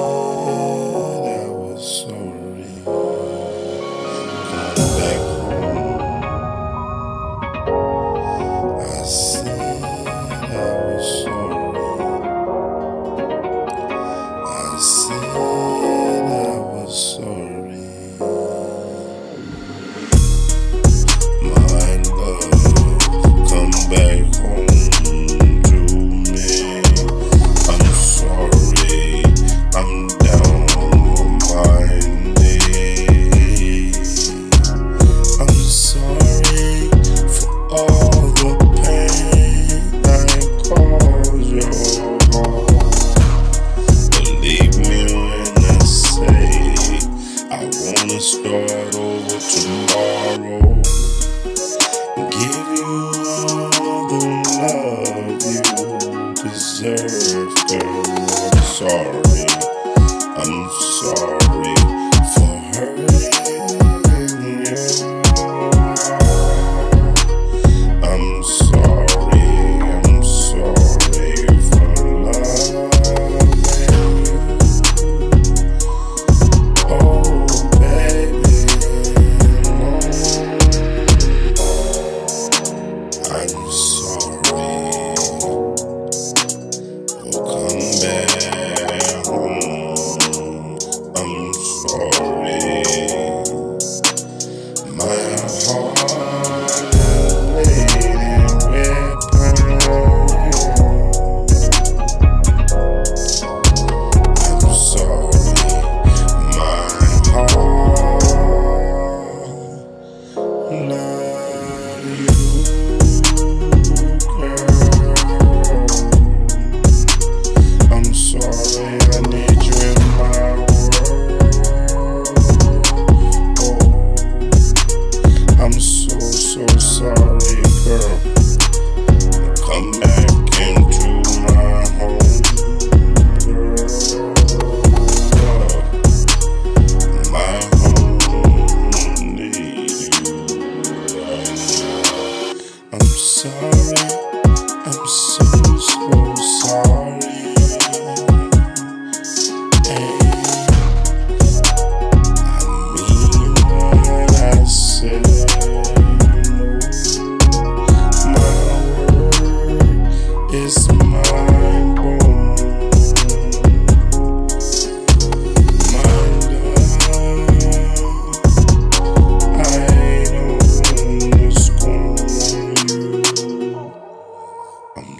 Oh. start over tomorrow. Give you all the love you deserve. Girl. I'm sorry. I'm sorry.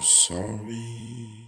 sorry.